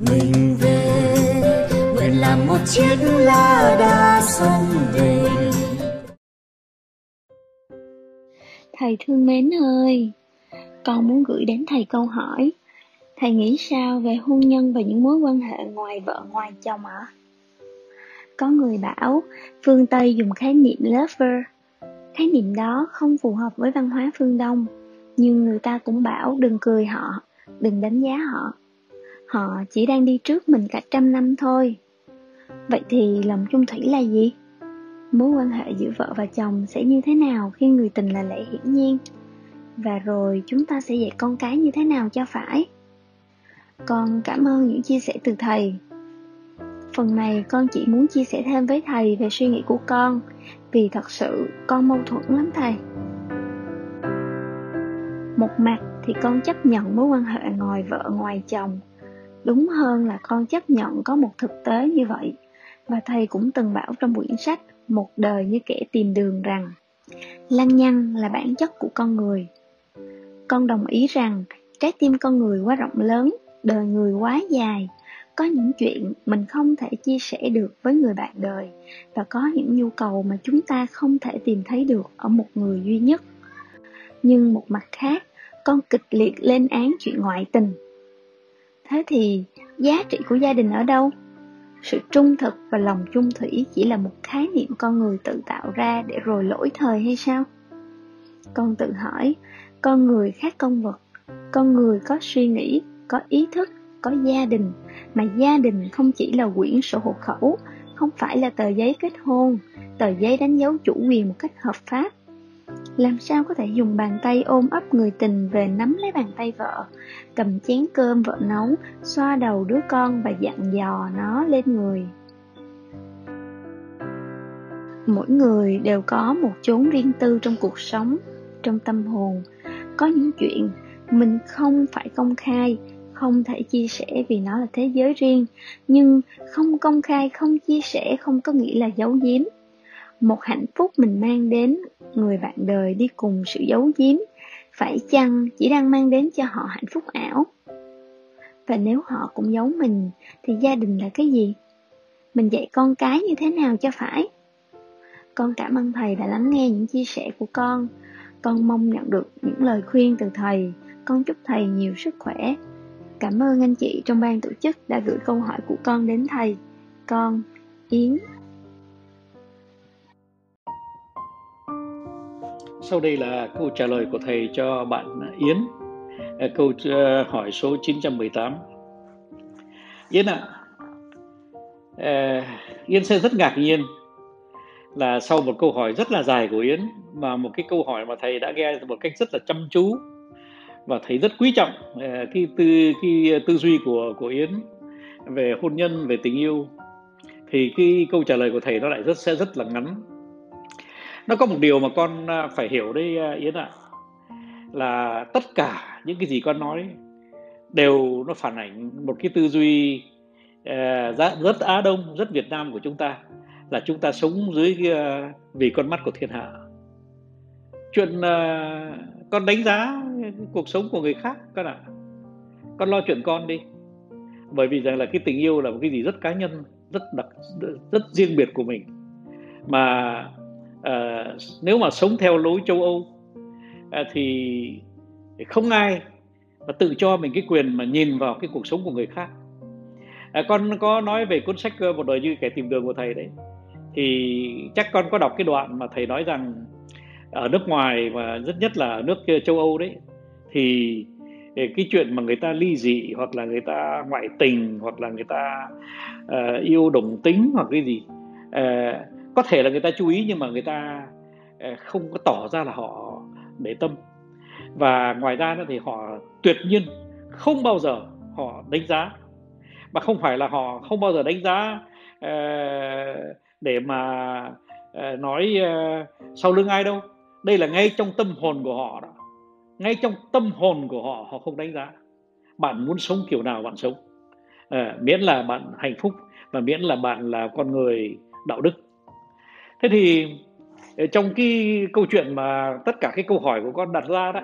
mình về. Nguyện làm một chiếc lá đa sông về. Thầy thương mến ơi, con muốn gửi đến thầy câu hỏi, thầy nghĩ sao về hôn nhân và những mối quan hệ ngoài vợ, ngoài chồng ạ? Có người bảo, phương tây dùng khái niệm lover. Khái niệm đó không phù hợp với văn hóa phương đông, nhưng người ta cũng bảo đừng cười họ, đừng đánh giá họ họ chỉ đang đi trước mình cả trăm năm thôi. Vậy thì lòng chung thủy là gì? Mối quan hệ giữa vợ và chồng sẽ như thế nào khi người tình là lẽ hiển nhiên? Và rồi chúng ta sẽ dạy con cái như thế nào cho phải? Con cảm ơn những chia sẻ từ thầy. Phần này con chỉ muốn chia sẻ thêm với thầy về suy nghĩ của con, vì thật sự con mâu thuẫn lắm thầy. Một mặt thì con chấp nhận mối quan hệ ngoài vợ, ngoài chồng đúng hơn là con chấp nhận có một thực tế như vậy. Và thầy cũng từng bảo trong quyển sách, một đời như kẻ tìm đường rằng, lăng nhăng là bản chất của con người. Con đồng ý rằng, trái tim con người quá rộng lớn, đời người quá dài. Có những chuyện mình không thể chia sẻ được với người bạn đời, và có những nhu cầu mà chúng ta không thể tìm thấy được ở một người duy nhất. Nhưng một mặt khác, con kịch liệt lên án chuyện ngoại tình thế thì giá trị của gia đình ở đâu? Sự trung thực và lòng chung thủy chỉ là một khái niệm con người tự tạo ra để rồi lỗi thời hay sao? Con tự hỏi, con người khác con vật, con người có suy nghĩ, có ý thức, có gia đình, mà gia đình không chỉ là quyển sổ hộ khẩu, không phải là tờ giấy kết hôn, tờ giấy đánh dấu chủ quyền một cách hợp pháp làm sao có thể dùng bàn tay ôm ấp người tình về nắm lấy bàn tay vợ? Cầm chén cơm vợ nấu, xoa đầu đứa con và dặn dò nó lên người. Mỗi người đều có một chốn riêng tư trong cuộc sống, trong tâm hồn. Có những chuyện mình không phải công khai, không thể chia sẻ vì nó là thế giới riêng, nhưng không công khai, không chia sẻ, không có nghĩa là giấu giếm một hạnh phúc mình mang đến người bạn đời đi cùng sự giấu giếm. Phải chăng chỉ đang mang đến cho họ hạnh phúc ảo? Và nếu họ cũng giấu mình, thì gia đình là cái gì? Mình dạy con cái như thế nào cho phải? Con cảm ơn thầy đã lắng nghe những chia sẻ của con. Con mong nhận được những lời khuyên từ thầy. Con chúc thầy nhiều sức khỏe. Cảm ơn anh chị trong ban tổ chức đã gửi câu hỏi của con đến thầy. Con yến. Sau đây là câu trả lời của thầy cho bạn Yến. Ờ, câu ờ, hỏi số 918. Yến ạ, à, Yến sẽ rất ngạc nhiên là sau một câu hỏi rất là dài của Yến mà một cái câu hỏi mà thầy đã nghe một cách rất là chăm chú và thầy rất quý trọng cái tư cái tư duy của của Yến về hôn nhân về tình yêu thì cái câu trả lời của thầy nó lại rất sẽ rất là ngắn nó có một điều mà con à, phải hiểu đây à, yến ạ. Là tất cả những cái gì con nói đều nó phản ảnh một cái tư duy uh, rất á đông rất việt nam của chúng ta là chúng ta sống dưới uh, vì con mắt của thiên hạ. Chuyện uh, con đánh giá cuộc sống của người khác con ạ. À. con lo chuyện con đi. Bởi vì rằng là cái tình yêu là một cái gì rất cá nhân rất đặc rất riêng biệt của mình. Mà à, nếu mà sống theo lối châu Âu à, thì không ai mà tự cho mình cái quyền mà nhìn vào cái cuộc sống của người khác. À, con có nói về cuốn sách một đời như kẻ tìm đường của thầy đấy. Thì chắc con có đọc cái đoạn mà thầy nói rằng ở nước ngoài và rất nhất là ở nước châu Âu đấy thì cái chuyện mà người ta ly dị hoặc là người ta ngoại tình hoặc là người ta uh, yêu đồng tính hoặc cái gì uh, có thể là người ta chú ý nhưng mà người ta ờ, không có tỏ ra là họ để tâm. Và ngoài ra nữa thì họ tuyệt nhiên không bao giờ họ đánh giá. Mà không phải là họ không bao giờ đánh giá uh, để mà uh, nói uh, sau lưng ai đâu. Đây là ngay trong tâm hồn của họ đó. Ngay trong tâm hồn của họ họ không đánh giá. Bạn muốn sống kiểu nào bạn sống. Miễn là bạn hạnh phúc và miễn là bạn là con người đạo đức thế thì ờ, trong cái câu chuyện mà tất cả cái câu hỏi của con đặt ra đó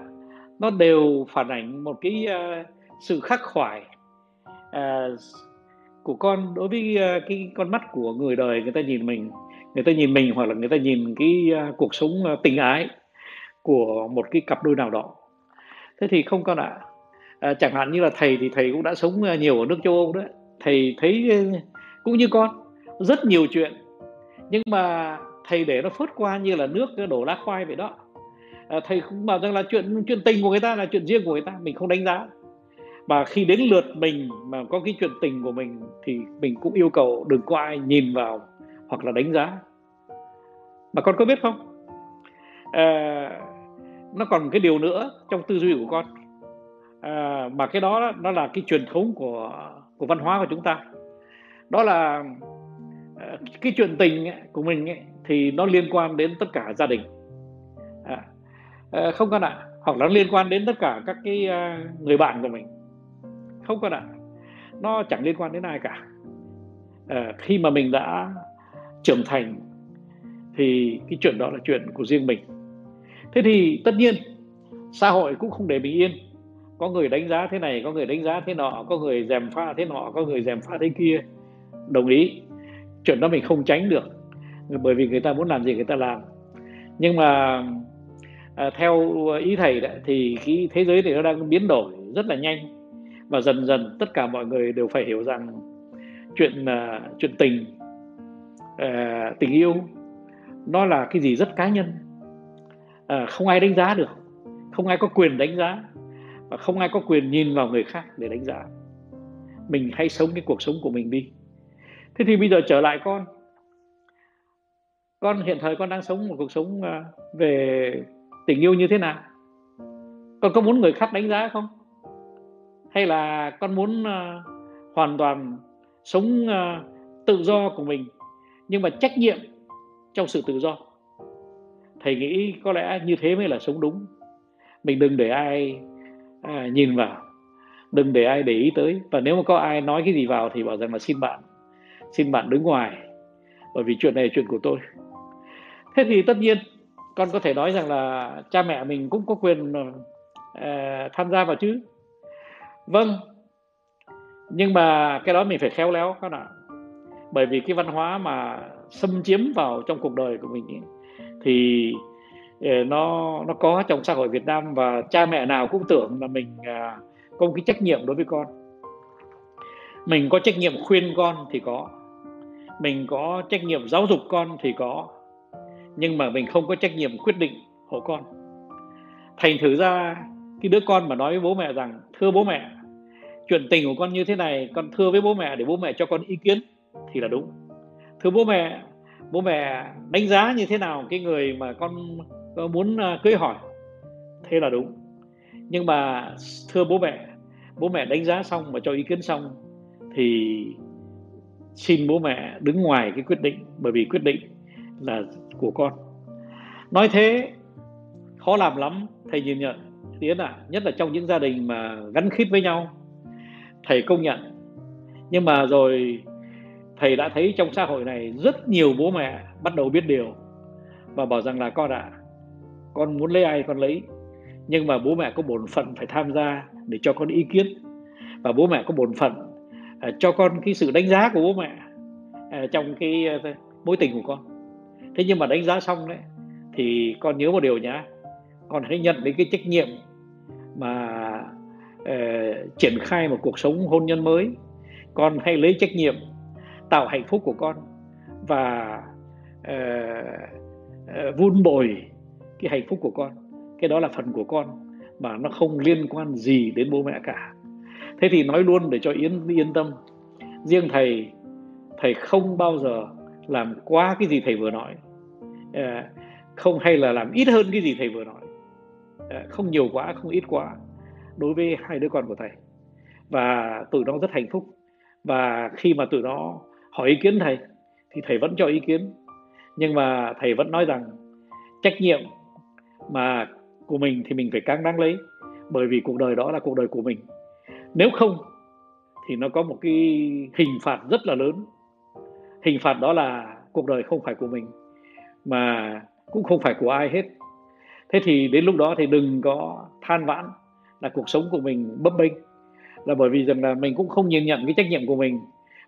nó đều phản ảnh một cái uh, sự khắc khoải uh, của con đối với uh, cái con mắt của người đời người ta nhìn mình. Người ta nhìn mình hoặc là người ta nhìn cái uh, cuộc sống uh, tình ái của một cái cặp đôi nào đó. Thế thì không con ạ à, chẳng hạn như là thầy thì thầy cũng đã sống nhiều ở nước châu âu đấy thầy thấy cũng như con rất nhiều chuyện nhưng mà thầy để nó phớt qua như là nước đổ lá khoai vậy đó. À, thầy cũng bảo rằng là chuyện chuyện tình của người ta là chuyện riêng của người ta mình không đánh giá. Và khi đến lượt mình mà có cái chuyện tình của mình thì mình cũng yêu cầu đừng có ai nhìn vào hoặc là đánh giá. Mà con có biết không? À, nó còn cái điều nữa trong tư duy của con. À, mà cái đó nó là cái truyền thống của của văn hóa của chúng ta. Đó là cái chuyện tình của mình ấy, thì nó liên quan đến tất cả gia đình. À, à, không con ạ hoặc là nó liên quan đến tất cả các cái à, người bạn của mình. Không con ạ nó chẳng liên quan đến ai cả. À, khi mà mình đã trưởng thành thì cái chuyện đó là chuyện của riêng mình. Thế thì tất nhiên xã hội cũng không để bình yên. Có người đánh giá thế này có người đánh giá thế nọ có người dèm pha thế nọ có người dèm pha thế kia. Đồng ý chuyện đó mình không tránh được bởi vì người ta muốn làm gì người ta làm. Nhưng mà à, theo ý thầy đó, thì cái thế giới này nó đang biến đổi rất là nhanh. Và dần dần tất cả mọi người đều phải hiểu rằng chuyện uh, chuyện tình uh, tình yêu nó là cái gì rất cá nhân. Uh, không ai đánh giá được không ai có quyền đánh giá và không ai có quyền nhìn vào người khác để đánh giá. Mình hãy sống cái cuộc sống của mình đi thế thì bây giờ trở lại con. Con hiện thời con đang sống một cuộc sống à, về tình yêu như thế nào? Con có muốn người khác đánh giá không? Hay là con muốn uh, hoàn toàn sống uh, tự do của mình nhưng mà trách nhiệm trong sự tự do? Thầy nghĩ có lẽ như thế mới là sống đúng. Mình đừng để ai à, nhìn vào đừng để ai để ý tới. Và nếu mà có ai nói cái gì vào thì bảo rằng là xin bạn xin bạn đứng ngoài bởi vì chuyện này là chuyện của tôi. Thế thì tất nhiên con có thể nói rằng là cha mẹ mình cũng có quyền uh, tham gia vào chứ. Vâng nhưng mà cái đó mình phải khéo léo các bạn bởi vì cái văn hóa mà xâm chiếm vào trong cuộc đời của mình ấy, thì ờ, nó nó có trong xã hội Việt Nam và cha mẹ nào cũng tưởng là mình à, có một cái trách nhiệm đối với con. Mình có trách nhiệm khuyên con thì có mình có trách nhiệm giáo dục con thì có, nhưng mà mình không có trách nhiệm quyết định hộ con. Thành thử ra, cái đứa con mà nói với bố mẹ rằng, thưa bố mẹ, chuyện tình của con như thế này, con thưa với bố mẹ để bố mẹ cho con ý kiến, thì là đúng. Thưa bố mẹ bố mẹ đánh giá như thế nào cái người mà con muốn à, cưới hỏi? Thế là đúng. Nhưng mà thưa bố mẹ bố mẹ đánh giá xong và cho ý kiến xong thì xin bố mẹ đứng ngoài cái quyết định bởi vì quyết định là của con. Nói thế khó làm lắm thầy nhìn nhận. Tiến ạ à, nhất là trong những gia đình mà gắn khít với nhau thầy công nhận. Nhưng mà rồi thầy đã thấy trong xã hội này rất nhiều bố mẹ bắt đầu biết điều và bảo rằng là con ạ à, con muốn lấy ai con lấy. Nhưng mà bố mẹ có bổn phận phải tham gia để cho con ý kiến. Và bố mẹ có bổn phận Ờ, cho con cái sự đánh giá của bố mẹ ờ, trong cái ờ, mối tình của con. Thế nhưng mà đánh giá xong đấy thì con nhớ một điều nhá con hãy nhận lấy cái trách nhiệm mà uh, triển khai một cuộc sống hôn nhân mới. Con hãy lấy trách nhiệm tạo hạnh phúc của con và uh, uh, vun bồi cái hạnh phúc của con. Cái đó là phần của con mà nó không liên quan gì đến bố mẹ cả thế thì nói luôn để cho yến yên tâm. Riêng thầy thầy không bao giờ làm quá cái gì thầy vừa nói. À, không hay là làm ít hơn cái gì thầy vừa nói. À, không nhiều quá không ít quá đối với hai đứa con của thầy. Và tụi nó rất hạnh phúc. Và khi mà tụi nó hỏi ý kiến thầy thì thầy vẫn cho ý kiến. Nhưng mà thầy vẫn nói rằng trách nhiệm mà của mình thì mình phải càng đáng lấy bởi vì cuộc đời đó là cuộc đời của mình nếu không, thì nó có một cái hình phạt rất là lớn. Hình phạt đó là cuộc đời không phải của mình, mà cũng không phải của ai hết. Thế thì đến lúc đó thì đừng có than vãn là cuộc sống của mình bấp bênh. Là bởi vì rằng là mình cũng không nhìn nhận cái trách nhiệm của mình.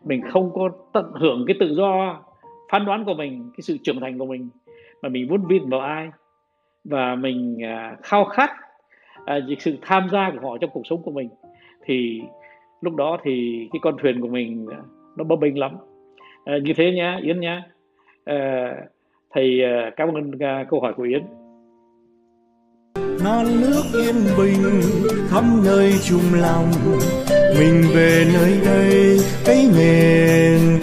Mình không có tận hưởng cái tự do phán đoán của mình, cái sự trưởng thành của mình, mà mình muốn vin vào ai. Và mình à, khao khát à, dịch sự tham gia của họ trong cuộc sống của mình thì lúc đó thì cái con thuyền của mình à, nó bấp bênh lắm. À, như thế nhá yến nhá. À, thầy à, cảm ơn à, câu hỏi của yến. Non nước yên bình khắp nơi chung lòng mình về nơi đây cái miền